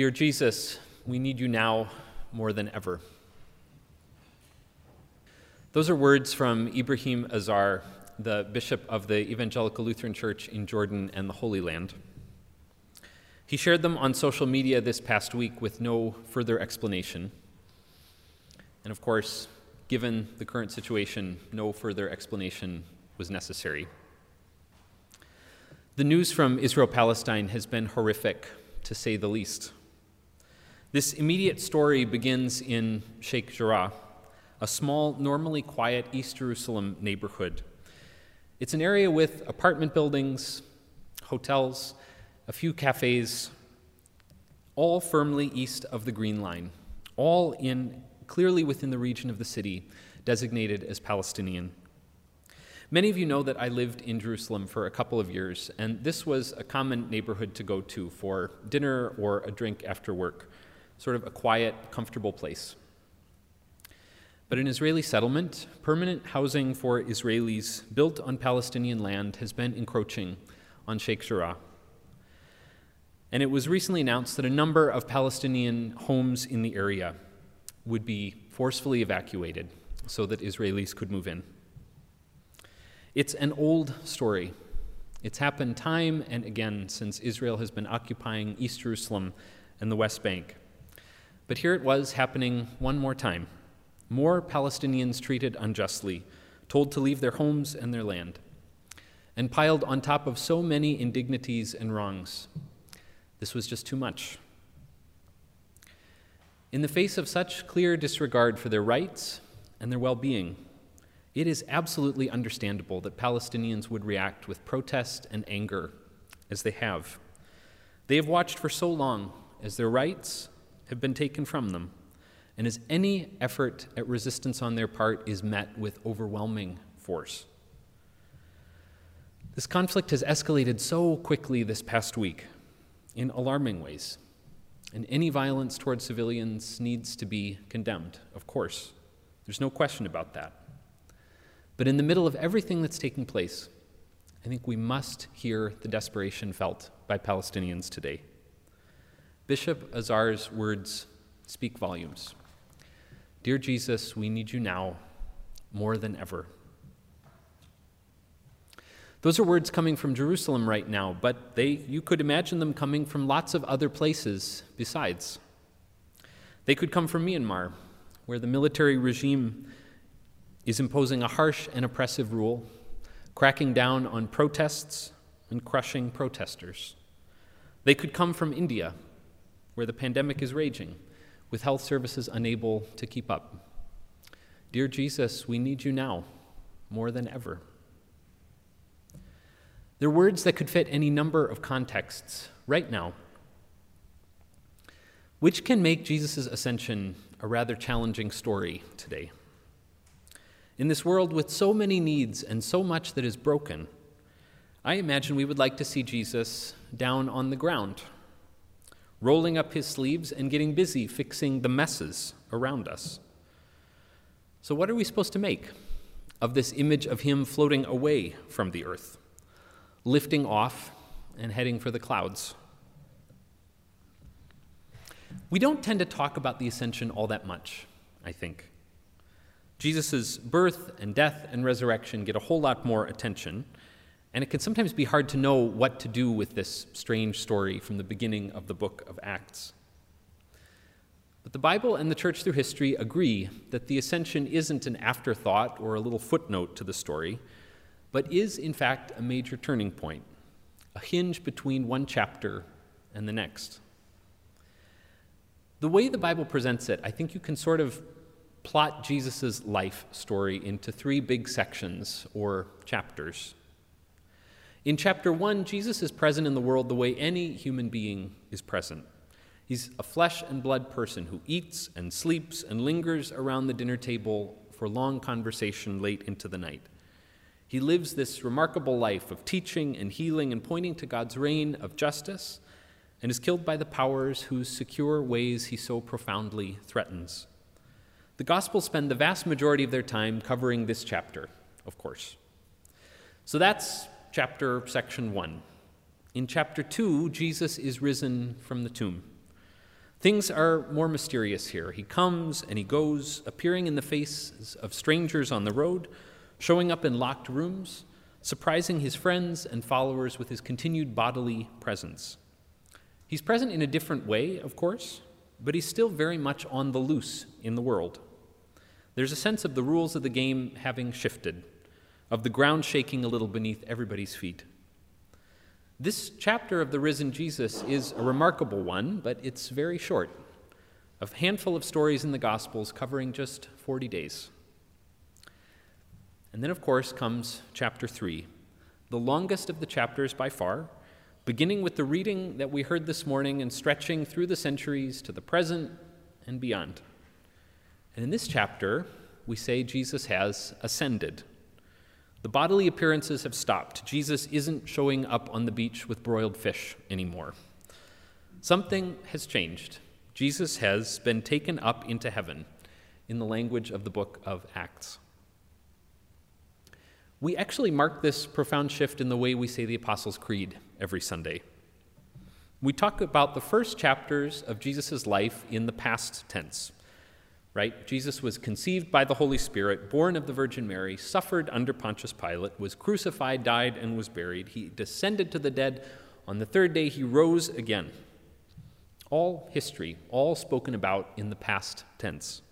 Dear Jesus, we need you now more than ever. Those are words from Ibrahim Azar, the bishop of the Evangelical Lutheran Church in Jordan and the Holy Land. He shared them on social media this past week with no further explanation. And of course, given the current situation, no further explanation was necessary. The news from Israel Palestine has been horrific, to say the least. This immediate story begins in Sheikh Jarrah, a small, normally quiet East Jerusalem neighborhood. It's an area with apartment buildings, hotels, a few cafes, all firmly east of the Green Line, all in clearly within the region of the city designated as Palestinian. Many of you know that I lived in Jerusalem for a couple of years, and this was a common neighborhood to go to for dinner or a drink after work sort of a quiet, comfortable place. But an Israeli settlement, permanent housing for Israelis built on Palestinian land, has been encroaching on Sheikh Jarrah. And it was recently announced that a number of Palestinian homes in the area would be forcefully evacuated so that Israelis could move in. It's an old story. It's happened time and again since Israel has been occupying East Jerusalem and the West Bank. But here it was happening one more time. More Palestinians treated unjustly, told to leave their homes and their land, and piled on top of so many indignities and wrongs. This was just too much. In the face of such clear disregard for their rights and their well being, it is absolutely understandable that Palestinians would react with protest and anger, as they have. They have watched for so long as their rights have been taken from them, and as any effort at resistance on their part is met with overwhelming force. This conflict has escalated so quickly this past week in alarming ways, and any violence towards civilians needs to be condemned, of course. There's no question about that. But in the middle of everything that's taking place, I think we must hear the desperation felt by Palestinians today. Bishop Azar's words speak volumes. Dear Jesus, we need you now more than ever. Those are words coming from Jerusalem right now, but they, you could imagine them coming from lots of other places besides. They could come from Myanmar, where the military regime is imposing a harsh and oppressive rule, cracking down on protests and crushing protesters. They could come from India, where the pandemic is raging, with health services unable to keep up. Dear Jesus, we need you now more than ever. They're words that could fit any number of contexts right now, which can make Jesus' ascension a rather challenging story today. In this world with so many needs and so much that is broken, I imagine we would like to see Jesus down on the ground rolling up his sleeves and getting busy fixing the messes around us. So, what are we supposed to make of this image of him floating away from the earth, lifting off and heading for the clouds? We don't tend to talk about the ascension all that much, I think. Jesus' birth and death and resurrection get a whole lot more attention. And it can sometimes be hard to know what to do with this strange story from the beginning of the book of Acts. But the Bible and the church through history agree that the ascension isn't an afterthought or a little footnote to the story, but is, in fact, a major turning point, a hinge between one chapter and the next. The way the Bible presents it, I think you can sort of plot Jesus' life story into three big sections or chapters. In chapter 1, Jesus is present in the world the way any human being is present. He's a flesh and blood person who eats and sleeps and lingers around the dinner table for long conversation late into the night. He lives this remarkable life of teaching and healing and pointing to God's reign of justice and is killed by the powers whose secure ways he so profoundly threatens. The Gospels spend the vast majority of their time covering this chapter, of course. So that's chapter section 1. In chapter 2, Jesus is risen from the tomb. Things are more mysterious here. He comes and he goes, appearing in the faces of strangers on the road, showing up in locked rooms, surprising his friends and followers with his continued bodily presence. He's present in a different way, of course, but he's still very much on the loose in the world. There's a sense of the rules of the game having shifted, of the ground shaking a little beneath everybody's feet. This chapter of the risen Jesus is a remarkable one, but it's very short. A handful of stories in the Gospels covering just 40 days. And then, of course, comes chapter 3, the longest of the chapters by far, beginning with the reading that we heard this morning and stretching through the centuries to the present and beyond. And in this chapter, we say Jesus has ascended. The bodily appearances have stopped. Jesus isn't showing up on the beach with broiled fish anymore. Something has changed. Jesus has been taken up into heaven, in the language of the book of Acts. We actually mark this profound shift in the way we say the Apostles' Creed every Sunday. We talk about the first chapters of Jesus' life in the past tense right? Jesus was conceived by the Holy Spirit, born of the Virgin Mary, suffered under Pontius Pilate, was crucified, died, and was buried. He descended to the dead. On the third day, he rose again. All history, all spoken about in the past tense.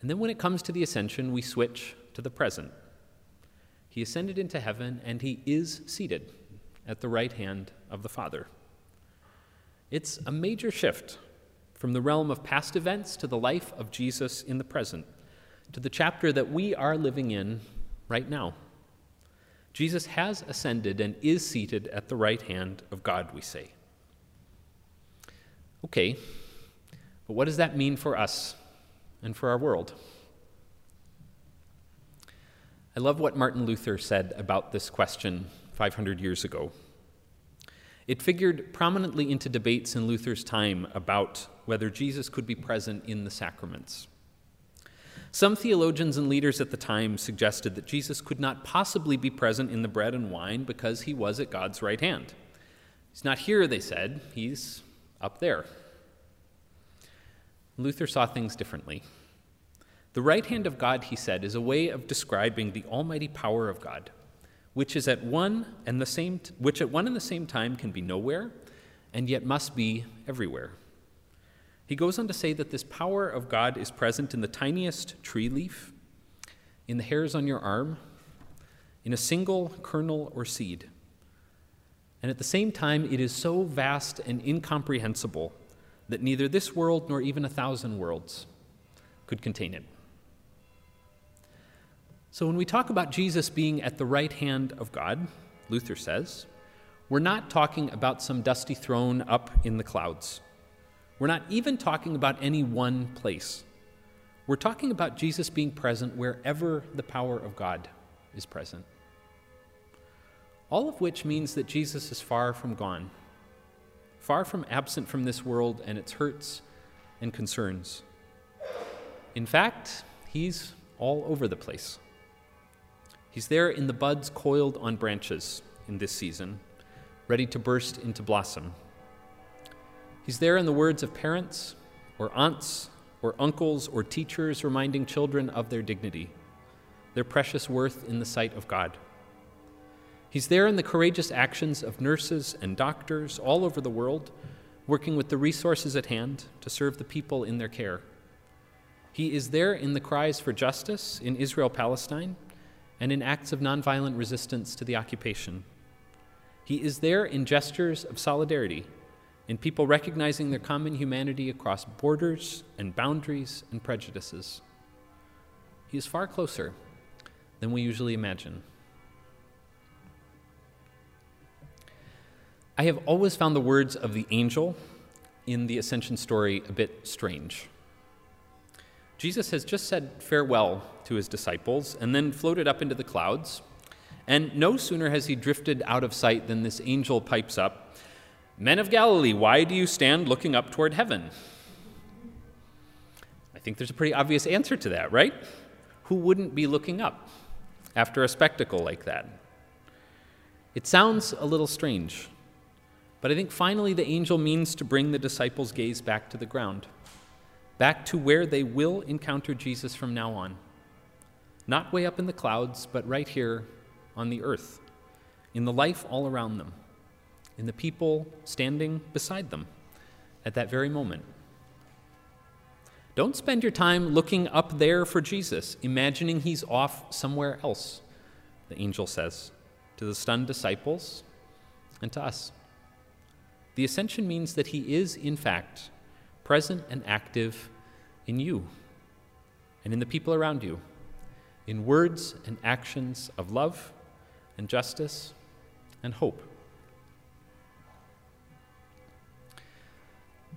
And then when it comes to the ascension, we switch to the present. He ascended into heaven, and he is seated at the right hand of the Father. It's a major shift from the realm of past events to the life of Jesus in the present, to the chapter that we are living in right now. Jesus has ascended and is seated at the right hand of God, we say. Okay, but what does that mean for us and for our world? I love what Martin Luther said about this question 500 years ago. It figured prominently into debates in Luther's time about whether Jesus could be present in the sacraments. Some theologians and leaders at the time suggested that Jesus could not possibly be present in the bread and wine because he was at God's right hand. He's not here, they said, he's up there. Luther saw things differently. The right hand of God, he said, is a way of describing the almighty power of God, which is at one and the same which at one and the same time can be nowhere and yet must be everywhere. He goes on to say that this power of God is present in the tiniest tree leaf, in the hairs on your arm, in a single kernel or seed. And at the same time, it is so vast and incomprehensible that neither this world nor even a thousand worlds could contain it. So when we talk about Jesus being at the right hand of God, Luther says, we're not talking about some dusty throne up in the clouds. We're not even talking about any one place. We're talking about Jesus being present wherever the power of God is present. All of which means that Jesus is far from gone, far from absent from this world and its hurts and concerns. In fact, he's all over the place. He's there in the buds coiled on branches in this season, ready to burst into blossom. He's there in the words of parents or aunts or uncles or teachers reminding children of their dignity, their precious worth in the sight of God. He's there in the courageous actions of nurses and doctors all over the world, working with the resources at hand to serve the people in their care. He is there in the cries for justice in Israel Palestine and in acts of nonviolent resistance to the occupation. He is there in gestures of solidarity in people recognizing their common humanity across borders and boundaries and prejudices. He is far closer than we usually imagine. I have always found the words of the angel in the ascension story a bit strange. Jesus has just said farewell to his disciples and then floated up into the clouds. And no sooner has he drifted out of sight than this angel pipes up Men of Galilee, why do you stand looking up toward heaven? I think there's a pretty obvious answer to that, right? Who wouldn't be looking up after a spectacle like that? It sounds a little strange, But I think finally the angel means to bring the disciples' gaze back to the ground, back to where they will encounter Jesus from now on. Not way up in the clouds, but right here on the earth, in the life all around them, in the people standing beside them at that very moment. Don't spend your time looking up there for Jesus, imagining he's off somewhere else, the angel says to the stunned disciples and to us. The ascension means that he is, in fact, present and active in you and in the people around you, in words and actions of love and justice and hope.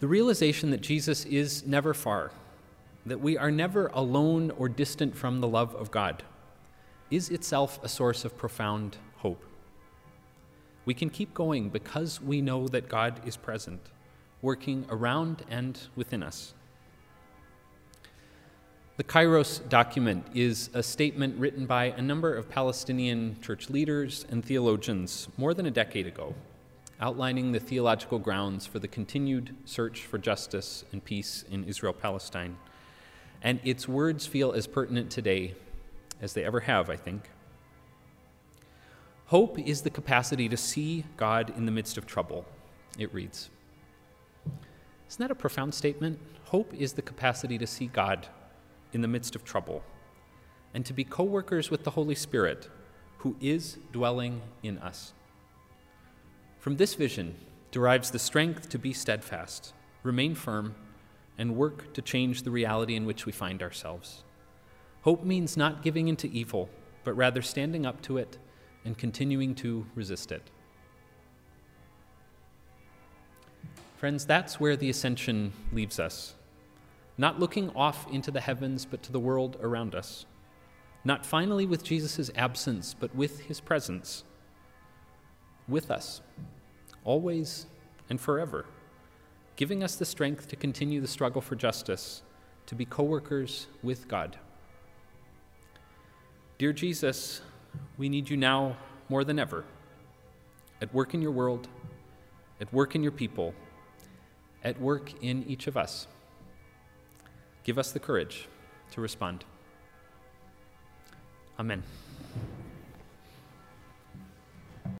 The realization that Jesus is never far, that we are never alone or distant from the love of God, is itself a source of profound hope. We can keep going because we know that God is present, working around and within us. The Kairos document is a statement written by a number of Palestinian church leaders and theologians more than a decade ago outlining the theological grounds for the continued search for justice and peace in Israel Palestine. And its words feel as pertinent today as they ever have, I think. Hope is the capacity to see God in the midst of trouble, it reads. Isn't that a profound statement? Hope is the capacity to see God in the midst of trouble and to be co workers with the Holy Spirit who is dwelling in us. From this vision derives the strength to be steadfast, remain firm, and work to change the reality in which we find ourselves. Hope means not giving in to evil, but rather standing up to it and continuing to resist it. Friends, that's where the ascension leaves us. Not looking off into the heavens, but to the world around us. Not finally with Jesus' absence, but with his presence with us, always and forever, giving us the strength to continue the struggle for justice, to be co workers with God. Dear Jesus, we need you now more than ever, at work in your world, at work in your people, at work in each of us. Give us the courage to respond. Amen.